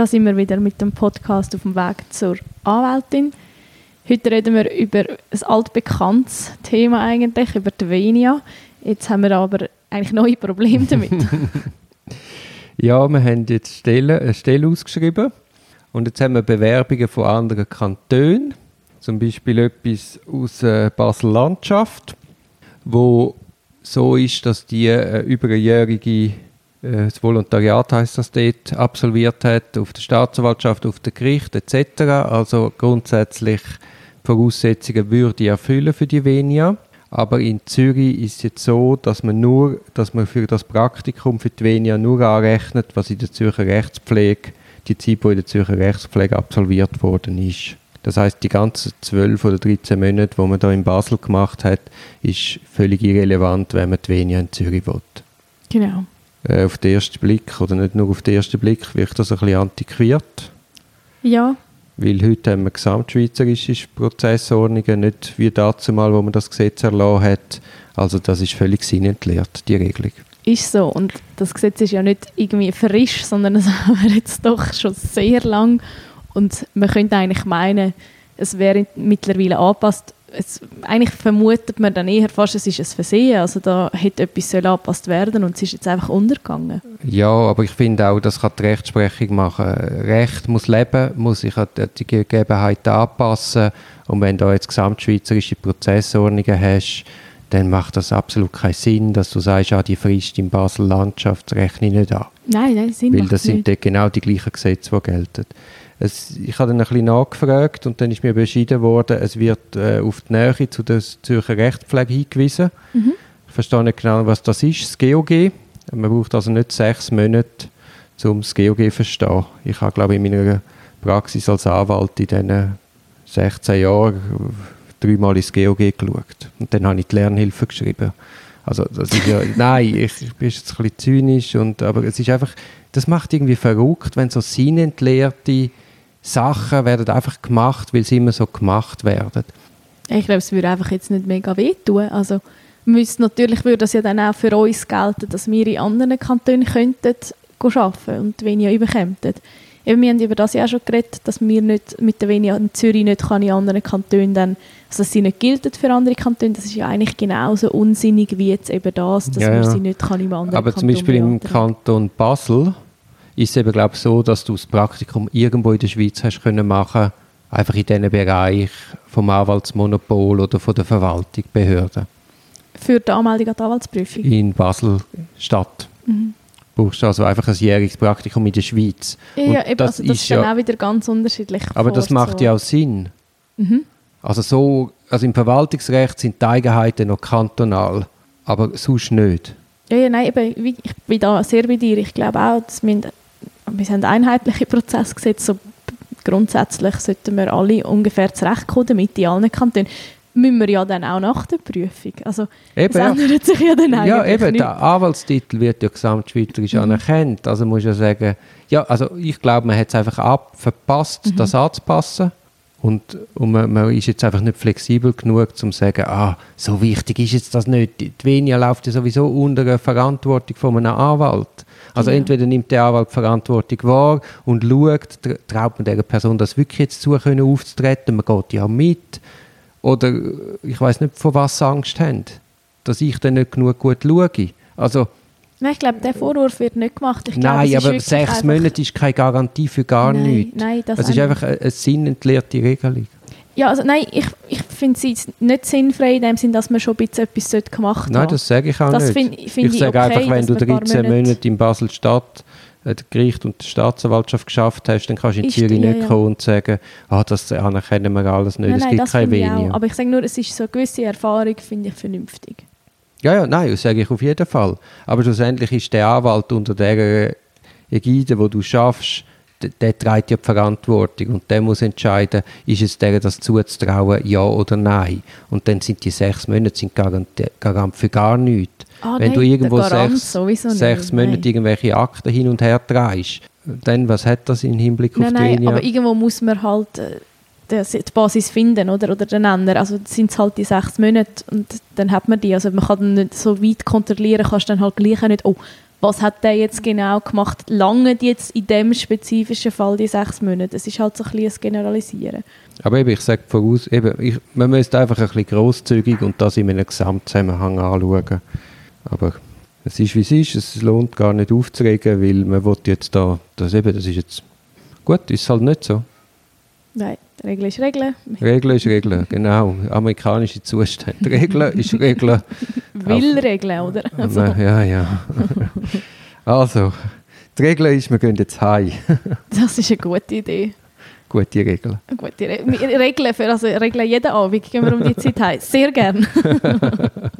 Da sind wir wieder mit dem Podcast auf dem Weg zur Anwältin. Heute reden wir über ein altbekanntes Thema eigentlich, über die Venia. Jetzt haben wir aber eigentlich neue Probleme damit. ja, wir haben jetzt Stelle, eine Stelle ausgeschrieben und jetzt haben wir Bewerbungen von anderen Kantonen, zum Beispiel etwas aus äh, Basel-Landschaft, wo so ist, dass die über eine äh, das Volontariat heißt das dort, absolviert hat, auf der Staatsanwaltschaft, auf dem Gericht etc. Also grundsätzlich Voraussetzungen würde erfüllen für die Venia. Aber in Zürich ist es jetzt so, dass man nur, dass man für das Praktikum für die Venia nur anrechnet, was in der Zürcher Rechtspflege, die Zeit, die in der Zürcher Rechtspflege absolviert worden ist. Das heißt, die ganzen 12 oder 13 Monate, die man da in Basel gemacht hat, ist völlig irrelevant, wenn man die Venia in Zürich will. Genau äh, auf den ersten Blick, oder nicht nur auf den ersten Blick, wirkt das ein bisschen antiquiert. Ja. Weil heute haben wir gesamtschweizerische Prozessordnungen, nicht wie dazu mal, wo man das Gesetz erlassen hat. Also das ist völlig sinnentleert, die Regelung. Ist so. Und das Gesetz ist ja nicht irgendwie frisch, sondern es haben wir jetzt doch schon sehr lang. Und man könnte eigentlich meinen, es wäre mittlerweile angepasst es, eigentlich vermutet man dann eher fast, es ist ein Versehen. Also da hätte etwas angepasst werden und es ist jetzt einfach untergegangen. Ja, aber ich finde auch, das kann die Rechtsprechung machen. Recht muss leben, muss sich an die Gegebenheiten anpassen. Und wenn du jetzt gesamtschweizerische Prozessordnungen hast, dann macht das absolut keinen Sinn, dass du sagst, ah, die Frist im Basel-Landschaft rechne ich nicht an. Nein, nein, Sinn Weil das sind nicht. genau die gleichen Gesetze, die gelten. Es, ich habe dann ein bisschen nachgefragt und dann ist mir beschieden worden, es wird äh, auf die Nähe zu der Zürcher Rechtspflege hingewiesen. Mhm. Ich verstehe nicht genau, was das ist, das GOG. Man braucht also nicht sechs Monate, um das GOG zu verstehen. Ich habe, glaube ich, in meiner Praxis als Anwalt in diesen 16 Jahren dreimal ins GOG geschaut. Und dann habe ich die Lernhilfe geschrieben. Also das ist ja, nein, ich, ich bin jetzt ein bisschen zynisch, und, aber es ist einfach, das macht irgendwie verrückt, wenn so sinnentleerte Sachen werden einfach gemacht, weil sie immer so gemacht werden. Ich glaube, es würde einfach jetzt nicht mega wehtun. Also, natürlich würde das ja dann auch für uns gelten, dass wir in anderen Kantonen könnten arbeiten und weniger überkämmten. Eben, wir haben über das ja auch schon geredet, dass wir nicht mit der weniger in Zürich nicht kann in anderen Kantonen dann, also dass sie nicht gilt für andere Kantone, das ist ja eigentlich genauso unsinnig wie jetzt eben das, dass ja, man sie nicht kann im anderen Aber Kanton zum Beispiel im Kanton Basel ist es eben, glaube ich, so, dass du das Praktikum irgendwo in der Schweiz hast können machen einfach in diesem Bereich vom Anwaltsmonopol oder von der Verwaltung, Behörden. Für die Anmeldung an die Anwaltsprüfung? In Basel-Stadt. Mhm. Brauchst du also einfach ein jähriges Praktikum in der Schweiz. Ja, eben, das, also das ist, ist dann ja, auch wieder ganz unterschiedlich. Aber das macht so. ja auch Sinn. Mhm. Also, so, also im Verwaltungsrecht sind die Eigenheiten noch kantonal, aber sonst nicht. Ja, ja nein, eben, ich bin da sehr bei dir. Ich glaube auch, dass wir wir haben einheitliche Prozesse gesetzt, so grundsätzlich sollten wir alle ungefähr zurechtkommen damit in allen Kantonen. Müssen wir ja dann auch nach der Prüfung. Also, eben, das ändert sich ja dann Ja, eben, nicht. der Anwaltstitel wird ja gesamtschweizerisch mhm. anerkannt. Also muss ja sagen, ja, also ich glaube, man hat es einfach ab verpasst, mhm. das anzupassen. Und, und man, man, ist jetzt einfach nicht flexibel genug, um zu sagen, ah, so wichtig ist jetzt das nicht. Die Venia läuft ja sowieso unter der Verantwortung von einem Anwalt. Also ja. entweder nimmt der Anwalt die Verantwortung wahr und schaut, traut man der Person das wirklich jetzt zu können aufzutreten, man geht ja mit. Oder ich weiß nicht, von was sie Angst haben, dass ich dann nicht genug gut schaue. Also, Nein, ich glaube, der Vorwurf wird nicht gemacht. Ich nein, glaube, aber sechs Monate ist keine Garantie für gar nein, nichts. Nein, das es ist einfach eine, eine sinnentleerte Regelung. Ja, also nein, ich, ich finde es nicht sinnfrei in dem Sinn, dass man schon ein bisschen etwas gemacht hat. Nein, das sage ich auch das nicht. Find, find ich sage okay, einfach, wenn du 13 Monate in Basel-Stadt äh, das Gericht und die Staatsanwaltschaft geschafft hast, dann kannst du in ist Zürich die, nicht ja, kommen und sagen, ah, das anerkennen wir alles nicht, nein, es gibt keine weniger. Aber ich sage nur, es ist so eine gewisse Erfahrung, finde ich vernünftig. Ja, ja, nein, das sage ich auf jeden Fall. Aber schlussendlich ist der Anwalt unter der Ägide, wo du schaffst, der trägt ja die Verantwortung und der muss entscheiden, ist es der das zuzutrauen, ja oder nein. Und dann sind die sechs Monate sind Garant, Garant für gar nichts. Ah, Wenn nein, du irgendwo sechs, sechs Monate nein. irgendwelche Akten hin und her drehst, dann was hat das im Hinblick nein, auf die Nein, aber irgendwo muss man halt äh, die Basis finden oder, oder den anderen. Also sind es halt die sechs Monate und dann hat man die. Also man kann nicht so weit kontrollieren, kannst dann halt gleich nicht, oh, was hat der jetzt genau gemacht, lange jetzt in dem spezifischen Fall die sechs Monate. Das ist halt so ein bisschen ein Generalisieren. Aber eben, ich sage voraus, eben, ich, man müsste einfach ein bisschen grosszügig und das in einem Gesamtzusammenhang anschauen. Aber es ist, wie es ist, es lohnt gar nicht aufzuregen, weil man will jetzt da, das eben, das ist jetzt, gut, ist halt nicht so. Nein, Regel ist Regel. Regel ist Regel, genau. Amerikanische Zustände. Regel ist Regel. Will Regeln, oder? Also. Ja, ja. Also, die Regel ist, wir gehen jetzt heim. Das ist eine gute Idee. Gute Regel. Gute Re Regeln für, also Regeln jeden Abend gehen wir um die Zeit heim. Sehr gern.